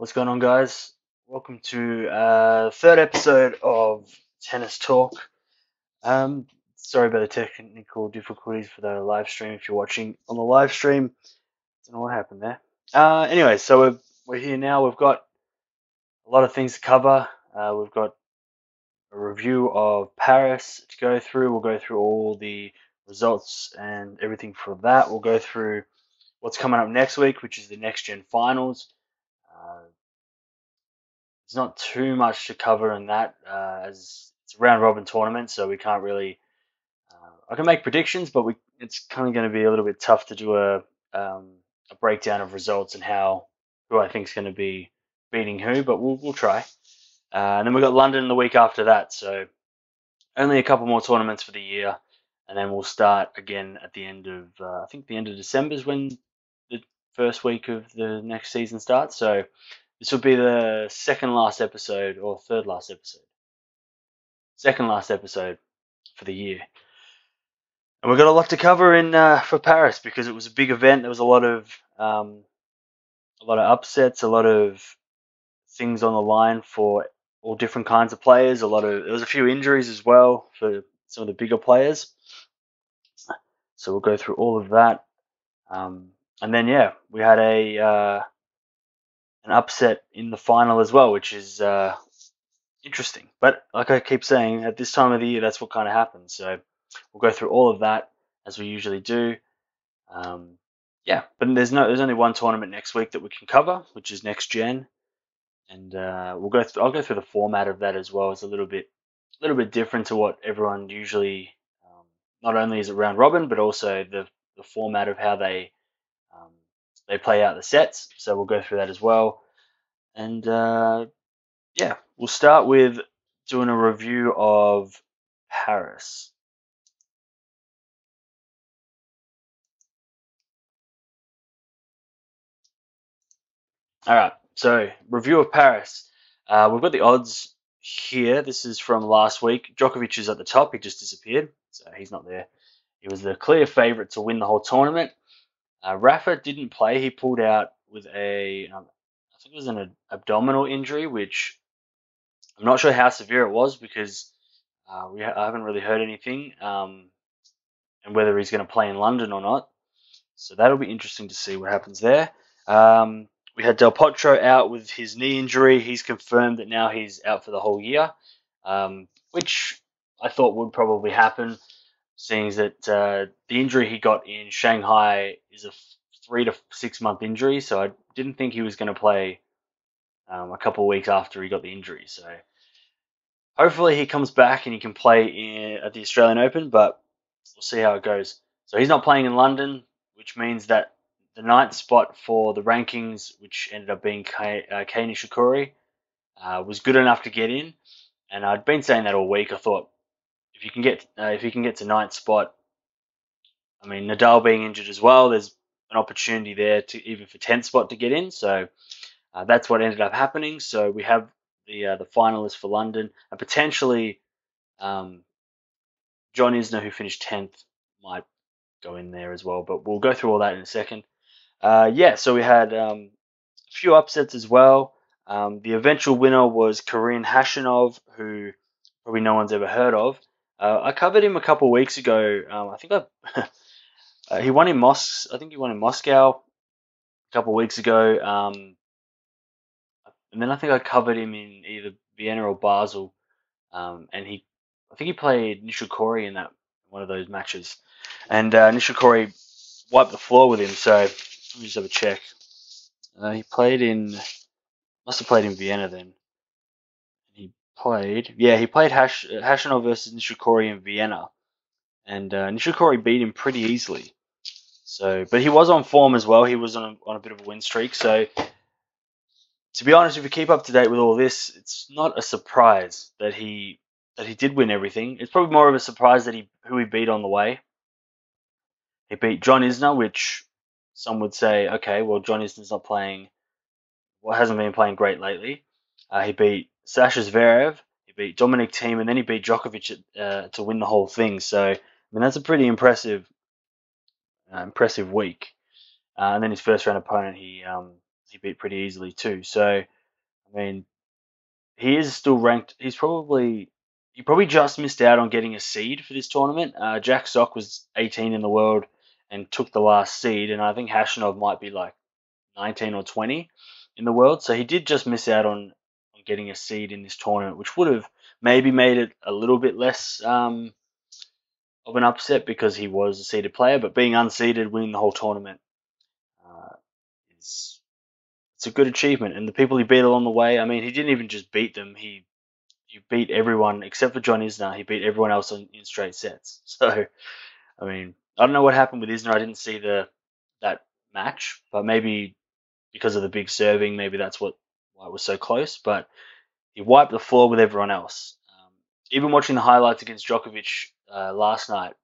What's going on, guys? Welcome to uh, third episode of Tennis Talk. Um, sorry about the technical difficulties for the live stream. If you're watching on the live stream, don't know what happened there. Uh, anyway, so we're we're here now. We've got a lot of things to cover. Uh, we've got a review of Paris to go through. We'll go through all the results and everything for that. We'll go through what's coming up next week, which is the next gen finals. Uh, there's not too much to cover in that, uh, as it's a round robin tournament, so we can't really. Uh, I can make predictions, but we it's kind of going to be a little bit tough to do a um, a breakdown of results and how who I think is going to be beating who, but we'll we'll try. Uh, and then we've got London the week after that, so only a couple more tournaments for the year, and then we'll start again at the end of uh, I think the end of December is when first week of the next season starts. So this will be the second last episode or third last episode, second last episode for the year. And we've got a lot to cover in uh, for Paris because it was a big event. There was a lot of um, a lot of upsets, a lot of things on the line for all different kinds of players. A lot of there was a few injuries as well for some of the bigger players. So we'll go through all of that, um, and then yeah, we had a uh, an upset in the final as well, which is uh, interesting. But like I keep saying, at this time of the year, that's what kind of happens. So we'll go through all of that as we usually do. Um, yeah, but there's no there's only one tournament next week that we can cover, which is next gen and uh, we'll go. Through, I'll go through the format of that as well. It's a little bit, a little bit different to what everyone usually. Um, not only is it round robin, but also the the format of how they they play out the sets. So we'll go through that as well. And uh, yeah, we'll start with doing a review of Paris. All right. So, review of Paris. Uh, we've got the odds here. This is from last week. Djokovic is at the top. He just disappeared, so he's not there. He was the clear favourite to win the whole tournament. Uh, Rafa didn't play. He pulled out with a, um, I think it was an abdominal injury, which I'm not sure how severe it was because uh, we ha- I haven't really heard anything, um, and whether he's going to play in London or not. So that'll be interesting to see what happens there. Um, we had Del Potro out with his knee injury. He's confirmed that now he's out for the whole year, um, which I thought would probably happen, seeing that uh, the injury he got in Shanghai a three to six month injury. So I didn't think he was going to play um, a couple weeks after he got the injury. So hopefully he comes back and he can play in, at the Australian Open, but we'll see how it goes. So he's not playing in London, which means that the ninth spot for the rankings, which ended up being Kei, uh, Nishikori, uh, was good enough to get in. And I'd been saying that all week. I thought if you can get uh, if you can get to ninth spot, I mean Nadal being injured as well, there's an opportunity there to even for tenth spot to get in. So uh, that's what ended up happening. So we have the uh, the finalists for London and potentially um, John Isner, who finished tenth, might go in there as well. But we'll go through all that in a second. Uh, yeah, so we had um, a few upsets as well. Um, the eventual winner was Karen Khachanov, who probably no one's ever heard of. Uh, I covered him a couple of weeks ago. Um, I think I, uh, he won in Mos. I think he won in Moscow a couple of weeks ago. Um, and then I think I covered him in either Vienna or Basel. Um, and he, I think he played Nishikori in that one of those matches. And uh, Nishikori wiped the floor with him. So let me just have a check. Uh, he played in, must have played in Vienna then. He played, yeah, he played Hash, Khachanov versus Nishikori in Vienna, and uh, Nishikori beat him pretty easily. So, but he was on form as well. He was on a, on a bit of a win streak. So, to be honest, if you keep up to date with all this, it's not a surprise that he that he did win everything. It's probably more of a surprise that he who he beat on the way. He beat John Isner, which some would say, okay, well, John Isner's not playing, well, hasn't been playing great lately. Uh, he beat Sasha Zverev, he beat Dominic Thiem, and then he beat Djokovic uh, to win the whole thing. So, I mean, that's a pretty impressive, uh, impressive week. Uh, and then his first round opponent, he um, he beat pretty easily too. So, I mean, he is still ranked. He's probably he probably just missed out on getting a seed for this tournament. Uh, Jack Sock was 18 in the world and took the last seed, and I think Khachanov might be like 19 or 20 in the world. So he did just miss out on, on getting a seed in this tournament, which would have maybe made it a little bit less um, of an upset because he was a seeded player. But being unseeded, winning the whole tournament, uh, is it's a good achievement. And the people he beat along the way, I mean, he didn't even just beat them; he he beat everyone except for John Isner. He beat everyone else in, in straight sets. So, I mean, I don't know what happened with Isner. I didn't see the that match, but maybe because of the big serving, maybe that's what why it was so close. But he wiped the floor with everyone else. Um, even watching the highlights against Djokovic uh, last night,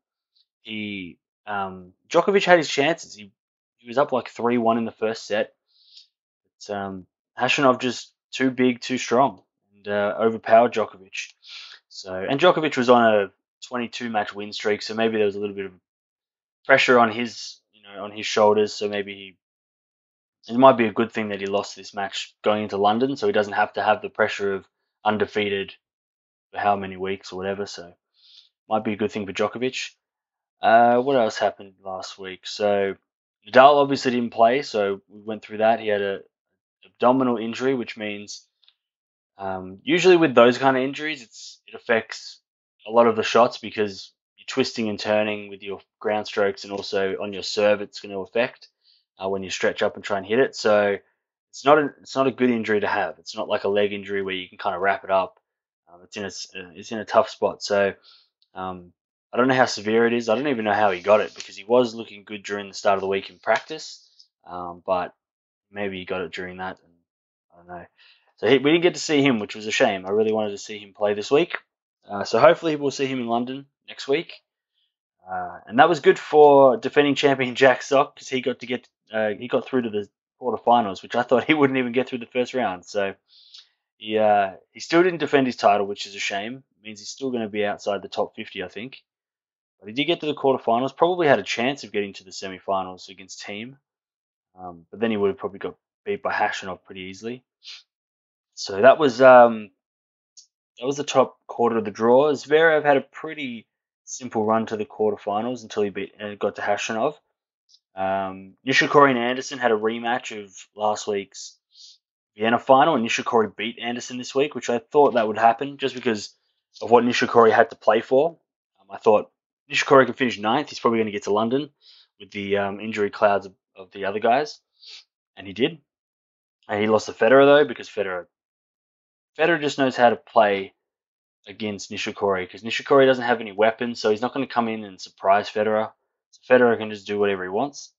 he um, Djokovic had his chances. He he was up like three one in the first set. But um, Khachanov just too big, too strong, and uh, overpowered Djokovic. So and Djokovic was on a 22 match win streak, so maybe there was a little bit of pressure on his you know on his shoulders. So maybe he it might be a good thing that he lost this match going into London, so he doesn't have to have the pressure of undefeated for how many weeks or whatever. So might be a good thing for Djokovic. Uh, what else happened last week? So Nadal obviously didn't play, so we went through that. He had a abdominal injury, which means um, usually with those kind of injuries, it's it affects a lot of the shots because you're twisting and turning with your ground strokes, and also on your serve, it's going to affect uh, when you stretch up and try and hit it. So it's not a it's not a good injury to have. It's not like a leg injury where you can kind of wrap it up. Um, it's in a it's in a tough spot. So um, I don't know how severe it is. I don't even know how he got it because he was looking good during the start of the week in practice, um, but maybe he got it during that. And I don't know. So he, we didn't get to see him, which was a shame. I really wanted to see him play this week. Uh, so hopefully we'll see him in London next week. Uh, and that was good for defending champion Jack Sock because he got to get uh, he got through to the quarterfinals, which I thought he wouldn't even get through the first round. So he uh, he still didn't defend his title, which is a shame. It means he's still going to be outside the top 50, I think. But he did get to the quarterfinals. Probably had a chance of getting to the semifinals against Thiem. um, but then he would have probably got beat by Khachanov pretty easily. So that was um, that was the top quarter of the draw. Zverev had a pretty simple run to the quarterfinals until he beat uh, got to Khachanov. Um, Nishikori and Anderson had a rematch of last week's Vienna final, and Nishikori beat Anderson this week, which I thought that would happen just because of what Nishikori had to play for. Um, I thought Nishikori can finish ninth. He's probably going to get to London with the um, injury clouds of, of, the other guys, and he did. And he lost to Federer though because Federer Federer just knows how to play against Nishikori because Nishikori doesn't have any weapons, so he's not going to come in and surprise Federer. So Federer can just do whatever he wants.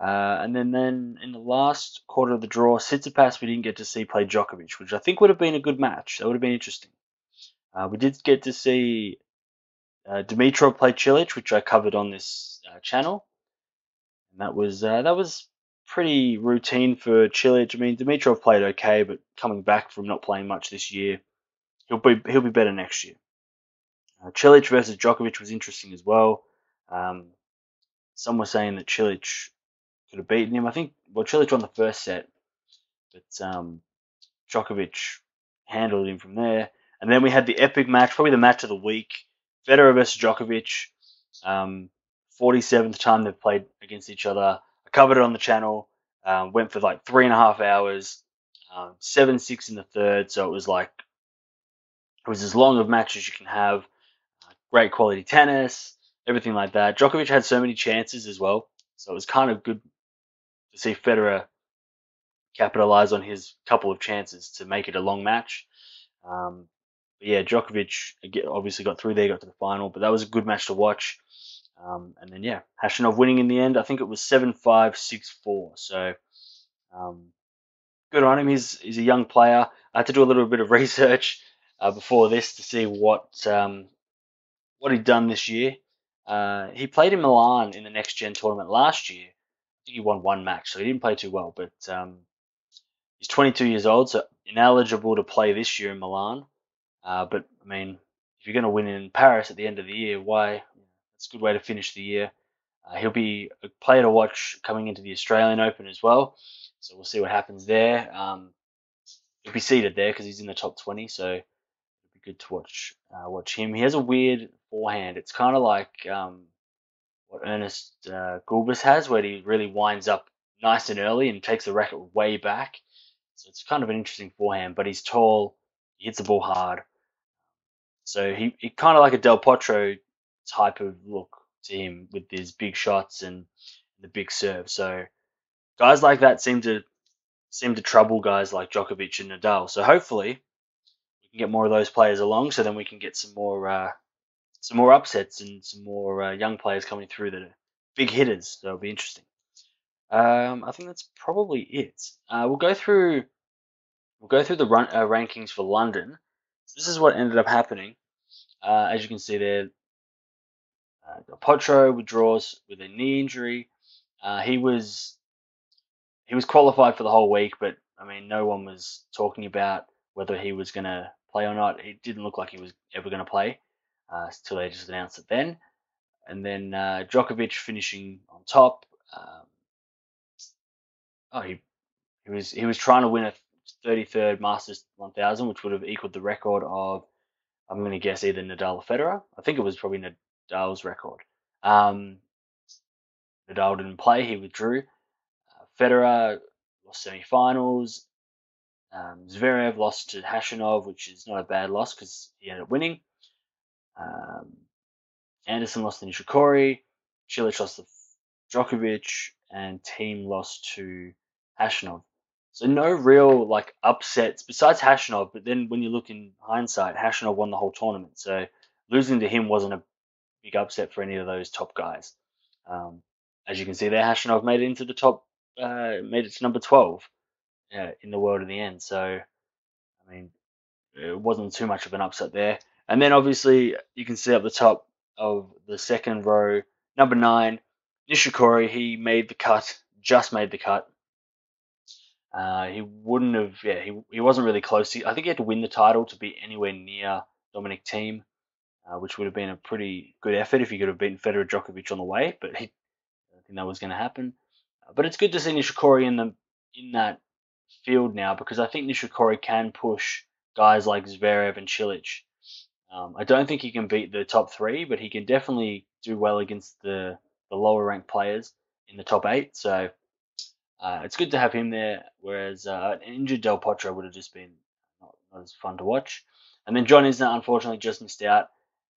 Uh, and then, then in the last quarter of the draw, Tsitsipas we didn't get to see play Djokovic, which I think would have been a good match. That would have been interesting. Uh, we did get to see uh, Dimitrov play Cilic, which I covered on this uh, channel, and that was uh, that was pretty routine for Cilic. I mean, Dimitrov played okay, but coming back from not playing much this year, he'll be he'll be better next year. Uh, Cilic versus Djokovic was interesting as well. Um, some were saying that Cilic could have beaten him. I think well, won the first set, but um, Djokovic handled him from there. And then we had the epic match, probably the match of the week: Federer versus Djokovic. Um, 47th time they've played against each other. I covered it on the channel. Um, went for like three and a half hours. Um, seven six in the third, so it was like it was as long of match as you can have. Uh, great quality tennis, everything like that. Djokovic had so many chances as well, so it was kind of good to see Federer capitalize on his couple of chances to make it a long match. Um, yeah, Djokovic obviously got through there, got to the final, but that was a good match to watch. Um, and then yeah, Khachanov winning in the end. I think it was seven five six four. So um, good on him. He's he's a young player. I had to do a little bit of research uh, before this to see what um, what he'd done this year. Uh, he played in Milan in the next gen tournament last year. He won one match, so he didn't play too well. But um, he's 22 years old, so ineligible to play this year in Milan. Uh, but I mean, if you're going to win in Paris at the end of the year, why? It's a good way to finish the year. Uh, he'll be a player to watch coming into the Australian Open as well. So we'll see what happens there. Um, he'll be seated there because he's in the top 20, so it'll be good to watch uh, watch him. He has a weird forehand. It's kind of like um, what Ernest uh, Gulbis has, where he really winds up nice and early and takes the racket way back. So it's kind of an interesting forehand, but he's tall, he hits the ball hard. So he, he kind of like a Del Potro type of look to him with his big shots and the big serve. So guys like that seem to seem to trouble guys like Djokovic and Nadal. So hopefully we can get more of those players along, so then we can get some more uh, some more upsets and some more uh, young players coming through that are big hitters. So it'll be interesting. Um, I think that's probably it. Uh, we'll go through we'll go through the run, uh, rankings for London. So this is what ended up happening. Uh, as you can see there, uh, Potro withdraws with a knee injury. Uh, he was he was qualified for the whole week, but I mean, no one was talking about whether he was going to play or not. It didn't look like he was ever going to play uh, until they just announced it then. And then uh, Djokovic finishing on top. Um, oh, he he was he was trying to win a 33rd Masters 1000, which would have equaled the record of I'm going to guess either Nadal or Federer. I think it was probably Nadal's record. Um, Nadal didn't play; he withdrew. Federer lost semi-finals. Um, Zverev lost to Khachanov, which is not a bad loss because he ended up winning. Um, Anderson lost to Nishikori. Cilic lost to Djokovic, and Thiem lost to Khachanov. So no real like upsets besides Khachanov. But then when you look in hindsight, Khachanov won the whole tournament, so losing to him wasn't a big upset for any of those top guys. Um, as you can see there, Khachanov made it into the top uh, made it to number 12 uh, in the world in the end. So, I mean, it wasn't too much of an upset there. And then obviously, you can see up the top of the second row, number nine, Nishikori, he made the cut, just made the cut. Uh, he wouldn't have, yeah, he, he wasn't really close. He, I think he had to win the title to be anywhere near Dominic Thiem, uh, which would have been a pretty good effort if he could have beaten Federer Djokovic on the way, but he, I don't think that was going to happen. But it's good to see Nishikori in the in that field now because I think Nishikori can push guys like Zverev and Cilic. Um, I don't think he can beat the top three, but he can definitely do well against the, the lower ranked players in the top eight. So uh, it's good to have him there. Whereas uh, an injured Del Potro would have just been not, not, as fun to watch. And then John Isner unfortunately just missed out.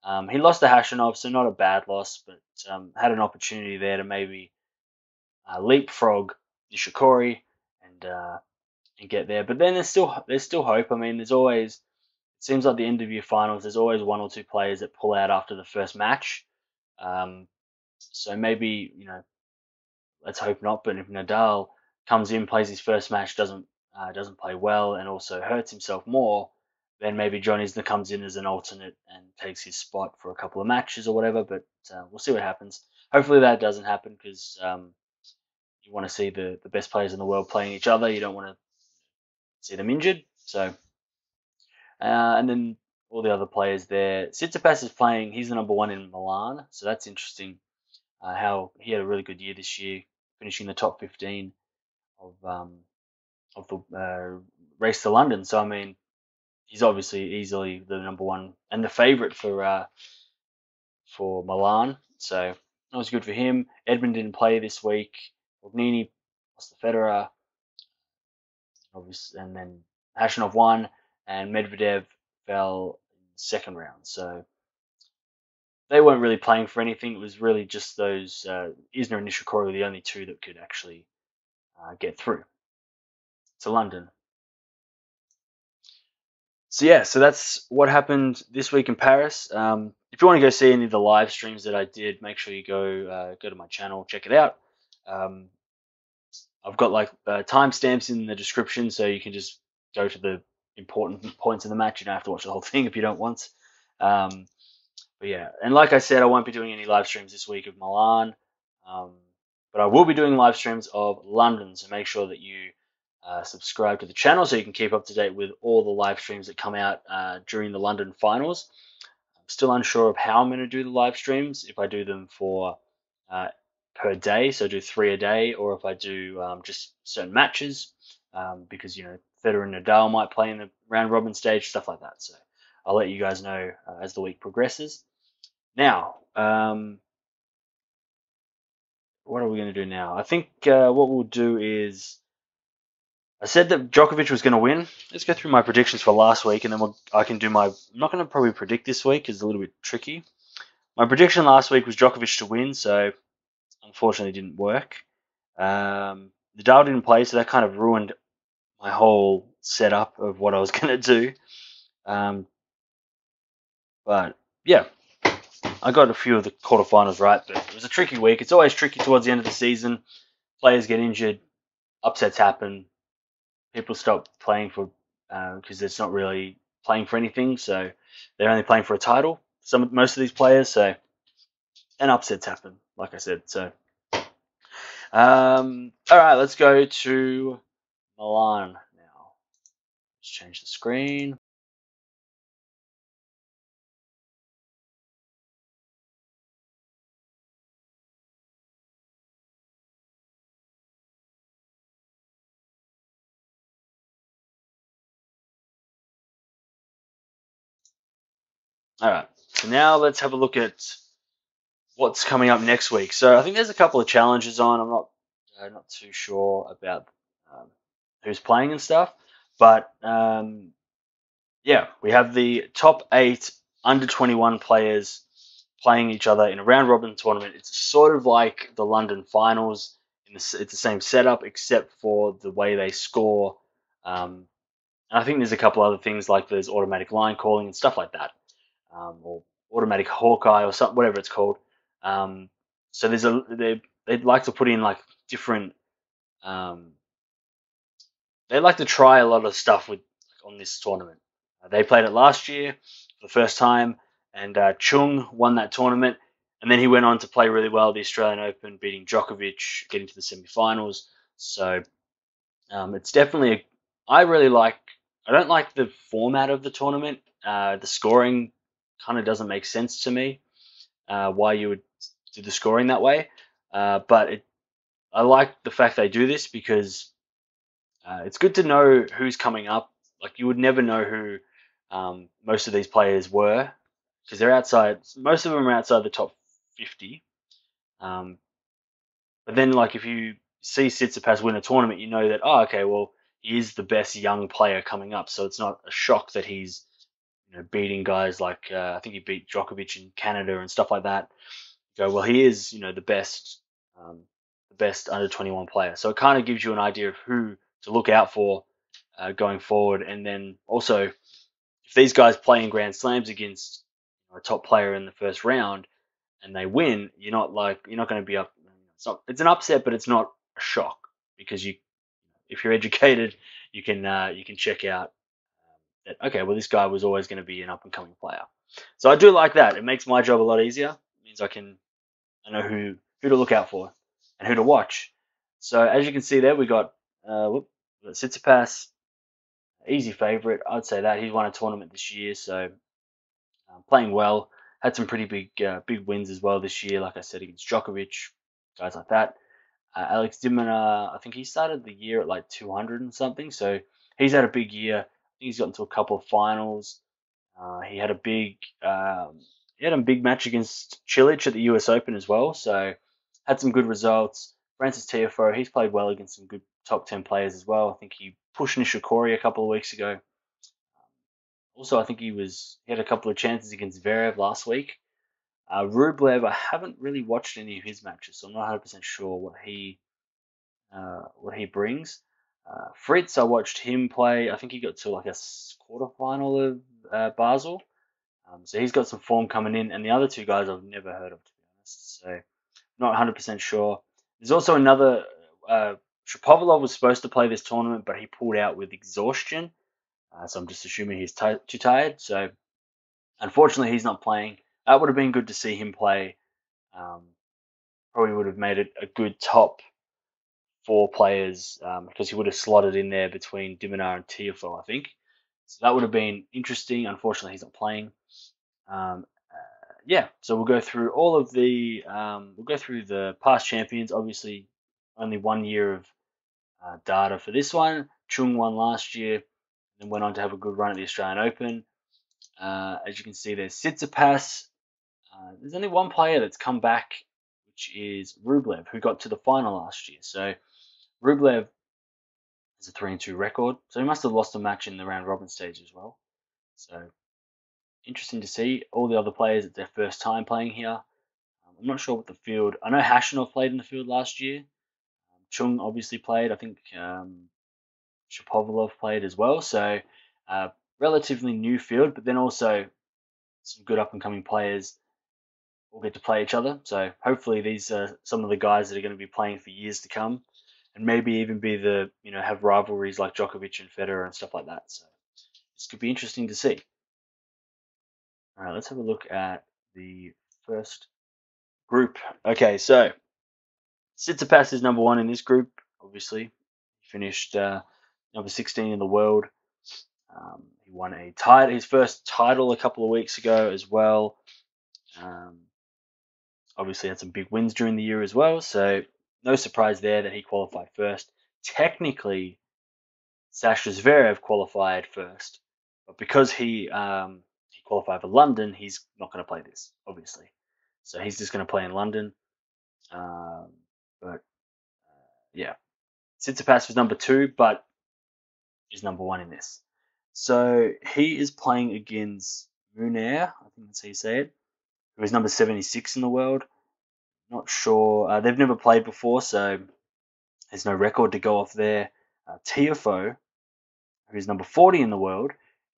Um, he lost to Khachanov, so not a bad loss, but um, had an opportunity there to maybe uh, leapfrog Nishikori and uh, and get there. But then there's still there's still hope. I mean, there's always seems like the end of year finals. There's always one or two players that pull out after the first match. Um, so maybe you know, let's hope not. But if Nadal comes in, plays his first match, doesn't uh, doesn't play well, and also hurts himself more, then maybe John Isner comes in as an alternate and takes his spot for a couple of matches or whatever. But uh, we'll see what happens. Hopefully that doesn't happen because um, you want to see the, the best players in the world playing each other. You don't want to see them injured. So, uh, and then all the other players there. Tsitsipas is playing. He's the number one in Milan, so that's interesting. Uh, how he had a really good year this year, finishing the top fifteen of um, of the uh, race to London. So I mean, he's obviously easily the number one and the favourite for uh, for Milan. So that was good for him. Edmund didn't play this week. Fognini lost the Federer, obviously, and then Khachanov won, and Medvedev fell in the second round. So they weren't really playing for anything. It was really just those uh, Isner and Nishikori were the only two that could actually uh, get through to London. So yeah, so that's what happened this week in Paris. Um, if you want to go see any of the live streams that I did, make sure you go uh, go to my channel, check it out. Um, I've got like uh, timestamps in the description, so you can just go to the important points in the match. You don't have to watch the whole thing if you don't want. Um, but yeah, and like I said, I won't be doing any live streams this week of Milan, um, but I will be doing live streams of London. So make sure that you uh, subscribe to the channel so you can keep up to date with all the live streams that come out uh, during the London finals. I'm still unsure of how I'm going to do the live streams. If I do them for uh, per day, so do three a day, or if I do um, just certain matches, um, because you know Federer and Nadal might play in the round robin stage, stuff like that. So I'll let you guys know uh, as the week progresses. Now, um, what are we going to do now? I think uh, what we'll do is. I said that Djokovic was going to win. Let's go through my predictions for last week, and then we'll, I can do my. I'm not going to probably predict this week; it's a little bit tricky. My prediction last week was Djokovic to win, so unfortunately didn't work. Um, Nadal didn't play, so that kind of ruined my whole setup of what I was going to do. Um, but yeah, I got a few of the quarterfinals right, but it was a tricky week. It's always tricky towards the end of the season. Players get injured, upsets happen, people stop playing for because uh, it's not really playing for anything, so they're only playing for a title. Some most of these players, so and upsets happen, like I said. So, um, all right, let's go to Milan now. Let's change the screen. All right. So now let's have a look at what's coming up next week. So I think there's a couple of challenges on. I'm not uh, not too sure about um, who's playing and stuff, but um, yeah, we have the top eight under 21 players playing each other in a round robin tournament. It's sort of like the London finals. it's the same setup except for the way they score. Um, and I think there's a couple other things like there's automatic line calling and stuff like that um, or automatic Hawkeye or whatever it's called. Um, so there's a they they'd like to put in like different. Um, they like to try a lot of stuff with on this tournament. Uh, they played it last year for the first time, and uh, Chung won that tournament. And then he went on to play really well at the Australian Open, beating Djokovic, getting to the semi-finals. So um, it's definitely a, I really like. I don't like the format of the tournament. Uh, the scoring kind of doesn't make sense to me uh, why you would do the scoring that way. Uh, but it, I like the fact they do this because uh, it's good to know who's coming up. Like you would never know who um, most of these players were because they're outside. Most of them are outside the top fifty. Um, but then, like if you see Tsitsipas win a tournament, you know that oh, okay, well he is the best young player coming up, so it's not a shock that he's you know, beating guys like uh, I think he beat Djokovic in Canada and stuff like that. You go, well, he is, you know, the best, um, the best under 21 player. So it kind of gives you an idea of who to look out for uh, going forward. And then also, if these guys play in Grand Slams against a top player in the first round and they win, you're not like you're not going to be up. It's not. It's an upset, but it's not a shock because you, if you're educated, you can uh, you can check out that okay, well this guy was always going to be an up and coming player. So I do like that. It makes my job a lot easier. It means I can I know who who to look out for and who to watch. So as you can see there, we got uh, whoop, Tsitsipas, easy favorite. I'd say that he's won a tournament this year, so um, playing well. Had some pretty big uh, big wins as well this year, like I said against Djokovic, guys like that. Uh, Alex de I think he started the year at like 200 and something, so he's had a big year he's got into a couple of finals. Uh, he had a big um, he had a big match against Cilic at the US Open as well, so had some good results. Francis Tiafoe, he's played well against some good top ten players as well. I think he pushed Nishikori a couple of weeks ago. Also, I think he was he had a couple of chances against Zverev last week. Uh, Rublev, I haven't really watched any of his matches, so I'm not 100 percent sure what he uh, what he brings. Uh, Fritz, I watched him play. I think he got to like a quarterfinal of uh, Basel. Um, so he's got some form coming in, and the other two guys I've never heard of, to be honest. So not 100% sure. There's also another. Uh, Shapovalov was supposed to play this tournament, but he pulled out with exhaustion. Uh, so I'm just assuming he's t- too tired. So unfortunately, he's not playing. That would have been good to see him play. Um, probably would have made it a good top four players um, because he would have slotted in there between de Minaur and Tiafoe, I think. So that would have been interesting. Unfortunately, he's not playing. Um, uh, yeah, so we'll go through all of the um, we'll go through the past champions. Obviously, only one year of uh, data for this one. Chung won last year, and went on to have a good run at the Australian Open. Uh, as you can see, there's Tsitsipas. Uh, there's only one player that's come back, which is Rublev, who got to the final last year. So Rublev has a three and two record, so he must have lost a match in the round robin stage as well. So interesting to see all the other players. It's their first time playing here. Um, I'm not sure what the field. I know Khachanov played in the field last year. Chung obviously played. I think um, Shapovalov played as well. So uh, relatively new field, but then also some good up and coming players will get to play each other. So hopefully these are some of the guys that are going to be playing for years to come, and maybe even be the you know have rivalries like Djokovic and Federer and stuff like that. So this could be interesting to see. All right, let's have a look at the first group. Okay, so Tsitsipas is number one in this group. Obviously, he finished uh, number 16 in the world. Um, he won a title, his first title a couple of weeks ago as well. Um, obviously, had some big wins during the year as well, so no surprise there that he qualified first. Technically, Sasha Zverev qualified first, but because he um, qualify for London, he's not going to play this, obviously. So he's just going to play in London. Um, but uh, yeah, Tsitsipas was number two, but is number one in this. So he is playing against Munar, I think that's how you say it, who is number 76 in the world. Not sure. Uh, they've never played before, so there's no record to go off there. Uh, Tiafoe, who's number 40 in the world,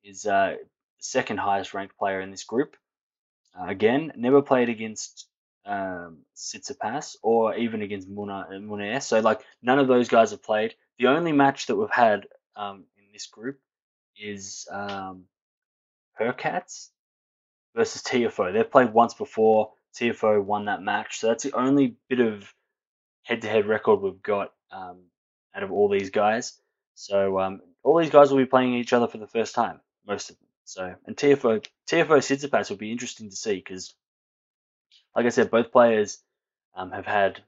is uh, second highest ranked player in this group. Uh, again, never played against um, Tsitsipas or even against Munar. So, like, none of those guys have played. The only match that we've had um, in this group is um, Hurkacz versus Tiafoe. They've played once before. Tiafoe won that match. So, that's the only bit of head to head record we've got um, out of all these guys. So, um, all these guys will be playing each other for the first time, most of them. So, and Tiafoe, Tiafoe Tsitsipas will be interesting to see because, like I said, both players um, have had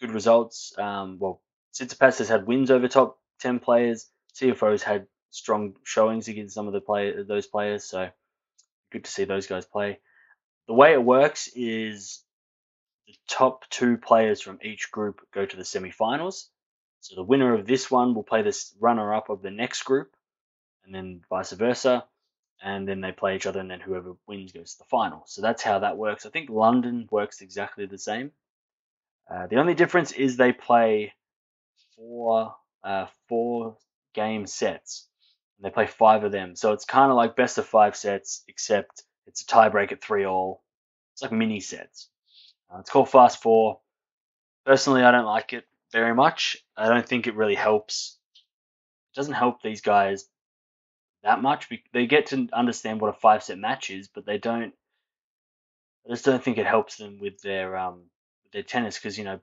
good results. Um, well, Tsitsipas has had wins over top 10 players. Has had strong showings against some of the play, those players. So, good to see those guys play. The way it works is the top two players from each group go to the semi-finals. So the winner of this one will play this runner-up of the next group, and then vice versa and then they play each other, and then whoever wins goes to the final. So that's how that works. I think London works exactly the same. Uh, the only difference is they play four uh, four game sets. And they play five of them, so it's kind of like best of five sets, except it's a tiebreak at three all. It's like mini sets. Uh, it's called Fast Four. Personally, I don't like it very much. I don't think it really helps. It doesn't help these guys that much. They get to understand what a five set match is, but they don't. I just don't think it helps them with their um their tennis because you know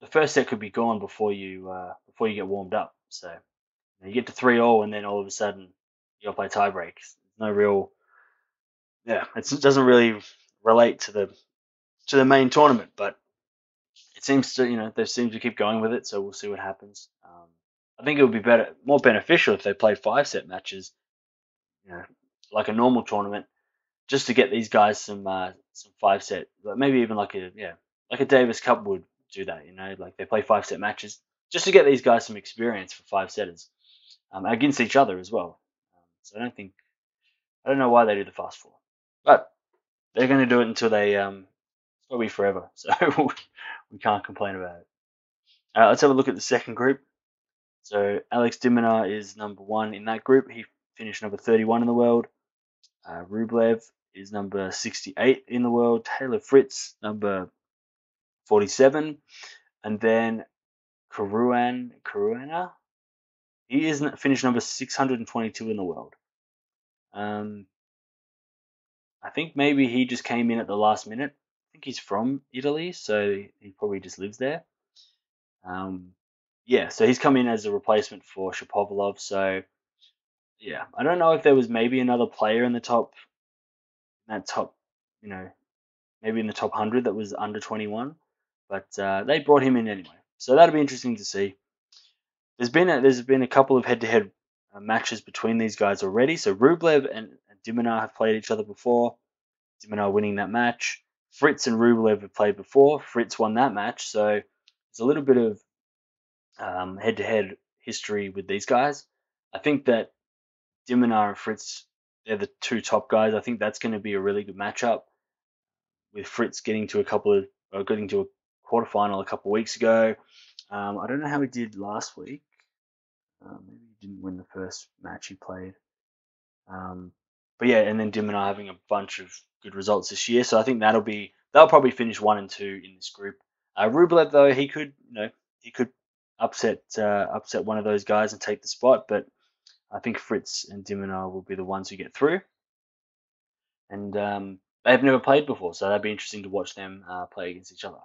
the first set could be gone before you uh, before you get warmed up. So you, know, you get to three all, and then all of a sudden you got to play tiebreak. No real, yeah, it doesn't really relate to the to the main tournament, but it seems to you know they seem to keep going with it. So we'll see what happens. Um, I think it would be better, more beneficial if they played five set matches, you know, like a normal tournament, just to get these guys some uh, some five set, maybe even like a yeah, like a Davis Cup would do that. You know, like they play five set matches just to get these guys some experience for five setters um, against each other as well. Um, so I don't think I don't know why they do the fast four, but they're going to do it until they um, probably forever. So we can't complain about it. Uh, let's have a look at the second group. So Alex de Minaur is number one in that group. He finished number 31 in the world. Uh, Rublev is number 68 in the world. Taylor Fritz, number 47. And then Caruana, Caruana, he is finished number 622 in the world. Um, I think maybe he just came in at the last minute. I think he's from Italy, so he probably just lives there. Um, yeah, so he's come in as a replacement for Shapovalov. So yeah, I don't know if there was maybe another player in the top that top you know, maybe in the top 100 that was under 21. But uh, they brought him in anyway. So that'll be interesting to see. There's been a, there's been a couple of head-to-head uh, matches between these guys already. So Rublev and, and have played each other before. De winning that match. Fritz and Rublev have played before. Fritz won that match. So there's a little bit of um, head-to-head history with these guys. I think that De Minaur and Fritz, they're the two top guys. I think that's going to be a really good matchup. With Fritz getting to a couple of, or getting to a quarterfinal a couple of weeks ago. Um, I don't know how he did last week. Uh, maybe he didn't win the first match he played. Um, but yeah, and then De Minaur having a bunch of good results this year. So I think that'll be they'll probably finish one and two in this group. Uh, Rublev though he could you know he could upset uh, upset one of those guys and take the spot, but I think Fritz and De Minaur will be the ones who get through. And um, they've never played before, so that'd be interesting to watch them uh, play against each other.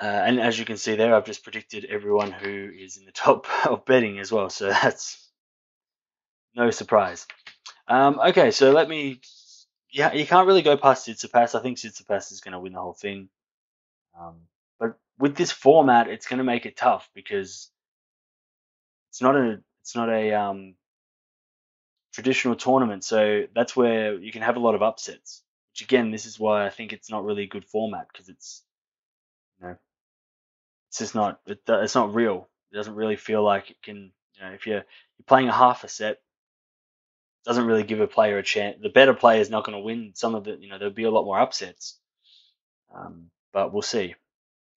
Uh, and as you can see there, I've just predicted everyone who is in the top of betting as well, so that's no surprise. Um, okay, so let me. Yeah, you can't really go past Tsitsipas. I think Tsitsipas is going to win the whole thing. Um, with this format, it's going to make it tough because it's not a it's not a um, traditional tournament, so that's where you can have a lot of upsets. Which again, this is why I think it's not really a good format because it's you know it's just not it, it's not real. It doesn't really feel like it can. You know, if you're you're playing a half a set, doesn't really give a player a chance. The better player is not going to win. Some of the you know there'll be a lot more upsets. Um, but we'll see.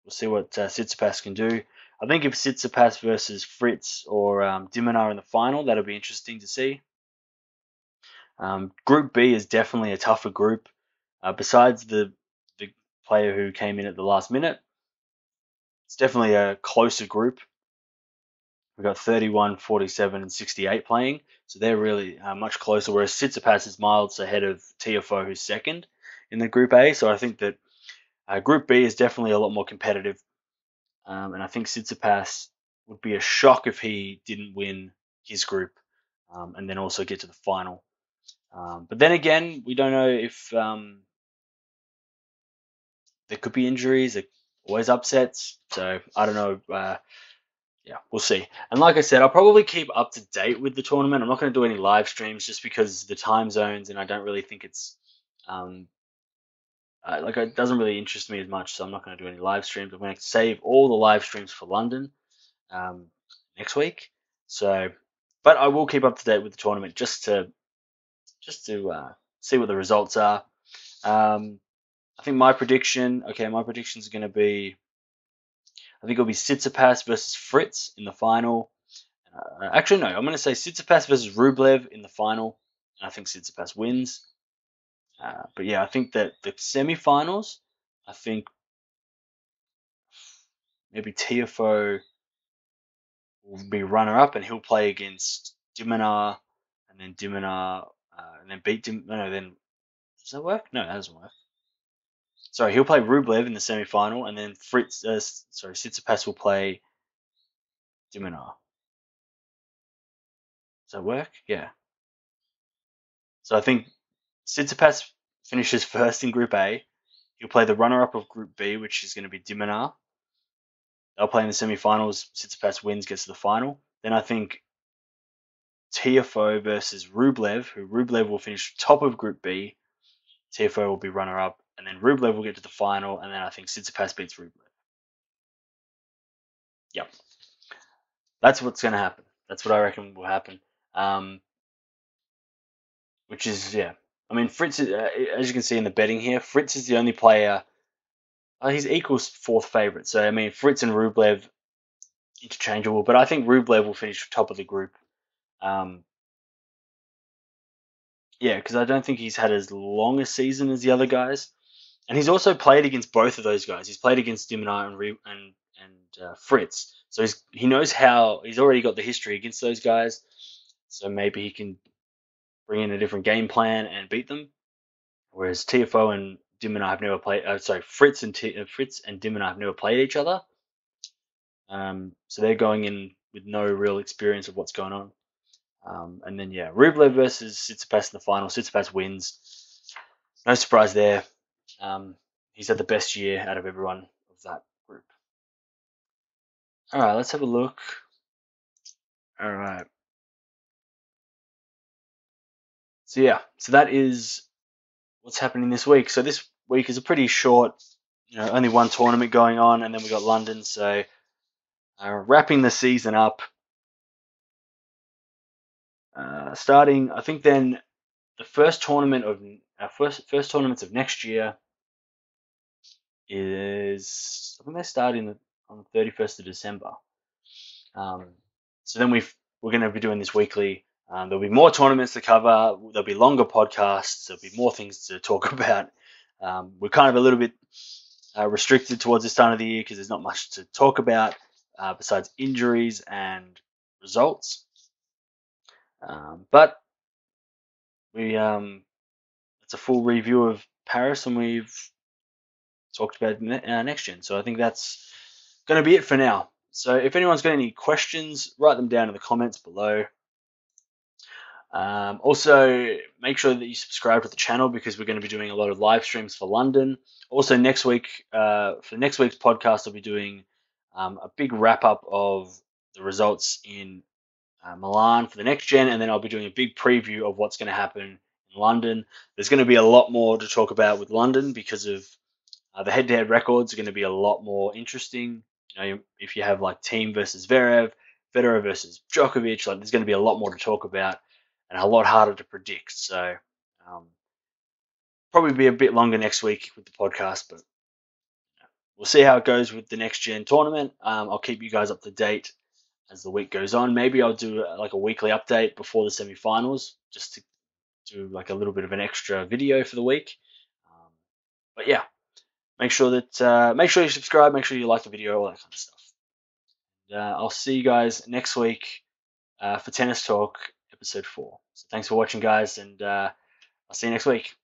We'll see what uh, Tsitsipas can do. I think if Tsitsipas versus Fritz or um, in the final, that'll be interesting to see. Um, group B is definitely a tougher group. Uh, besides the the player who came in at the last minute, it's definitely a closer group. We've got 31, 47, and 68 playing, so they're really uh, much closer. Whereas Tsitsipas is miles ahead of Tiafoe, who's second in the Group A. So I think that uh, Group B is definitely a lot more competitive, um, and I think Tsitsipas would be a shock if he didn't win his group um, and then also get to the final. Um, but then again, we don't know if um, there could be injuries. There always upsets. So I don't know. Uh, yeah, we'll see. And like I said, I'll probably keep up to date with the tournament. I'm not going to do any live streams just because the time zones, and I don't really think it's um, uh, like it doesn't really interest me as much. So I'm not going to do any live streams. I'm going to save all the live streams for London um, next week. So, but I will keep up to date with the tournament just to just to uh, see what the results are. Um, I think my prediction. Okay, my prediction is going to be. I think it'll be Tsitsipas versus Fritz in the final. Uh, actually, no. I'm going to say Tsitsipas versus Rublev in the final. I think Tsitsipas wins. Uh, but yeah, I think that the semi-finals. I think maybe Tiafoe will be runner-up, and he'll play against De Minaur, and then De Minaur, uh, and then beat Dim. No, then does that work? No, that doesn't work. Sorry, he'll play Rublev in the semi-final, and then Fritz. Uh, sorry, Tsitsipas will play De Minaur. Does that work? Yeah. So I think Tsitsipas finishes first in Group A. He'll play the runner-up of Group B, which is going to be De Minaur. They'll play in the semi-finals. Tsitsipas wins, gets to the final. Then I think Tiafoe versus Rublev, who Rublev will finish top of Group B. Tiafoe will be runner-up and then Rublev will get to the final, and then I think Tsitsipas beats Rublev. Yep. That's what's going to happen. That's what I reckon will happen. Um, which is, yeah. I mean, Fritz, is, uh, as you can see in the betting here, Fritz is the only player. Uh, he's equals fourth favorite. So, I mean, Fritz and Rublev interchangeable, but I think Rublev will finish top of the group. Um, yeah, because I don't think he's had as long a season as the other guys and he's also played against both of those guys. He's played against De and and and uh, Fritz, so he knows how. He's already got the history against those guys, so maybe he can bring in a different game plan and beat them. Whereas Tiafoe and De Minaur have never played. Uh, sorry, Fritz and T- uh, Fritz and De Minaur have never played each other. Um, so they're going in with no real experience of what's going on. Um, and then yeah, Rublev versus Tsitsipas in the final. Tsitsipas wins. No surprise there. Um, he's had the best year out of everyone of that group. All right, let's have a look. All right. So yeah, so that is what's happening this week. So this week is a pretty short, you know, only one tournament going on, and then we got London. So uh, wrapping the season up. Uh, starting, I think then the first tournament of our first first tournaments of next year is I think they start in the, on the thirty first of December. Um, so then we've we're going to be doing this weekly. Um, there'll be more tournaments to cover. There'll be longer podcasts. There'll be more things to talk about. Um, we're kind of a little bit uh, restricted towards this time of the year because there's not much to talk about uh, besides injuries and results. Um, but we um, it's a full review of Paris, and we've talked about ne- uh, next gen. So I think that's going to be it for now. So if anyone's got any questions, write them down in the comments below. Um, also, make sure that you subscribe to the channel because we're going to be doing a lot of live streams for London. Also, next week, uh, for next week's podcast, I'll be doing um, a big wrap up of the results in uh, Milan for the next gen, and then I'll be doing a big preview of what's going to happen in London. There's going to be a lot more to talk about with London because of uh, the head-to-head records are going to be a lot more interesting. You know, if you have like Thiem versus Zverev, Federer versus Djokovic, like there's going to be a lot more to talk about and a lot harder to predict. So um, probably be a bit longer next week with the podcast, but we'll see how it goes with the next gen tournament. Um, I'll keep you guys up to date as the week goes on. Maybe I'll do uh, like a weekly update before the semi-finals, just to do like a little bit of an extra video for the week. Um, but yeah, make sure that uh, make sure you subscribe, make sure you like the video, all that kind of stuff. Uh, I'll see you guys next week uh, for Tennis Talk episode four. So thanks for watching, guys, and uh, I'll see you next week.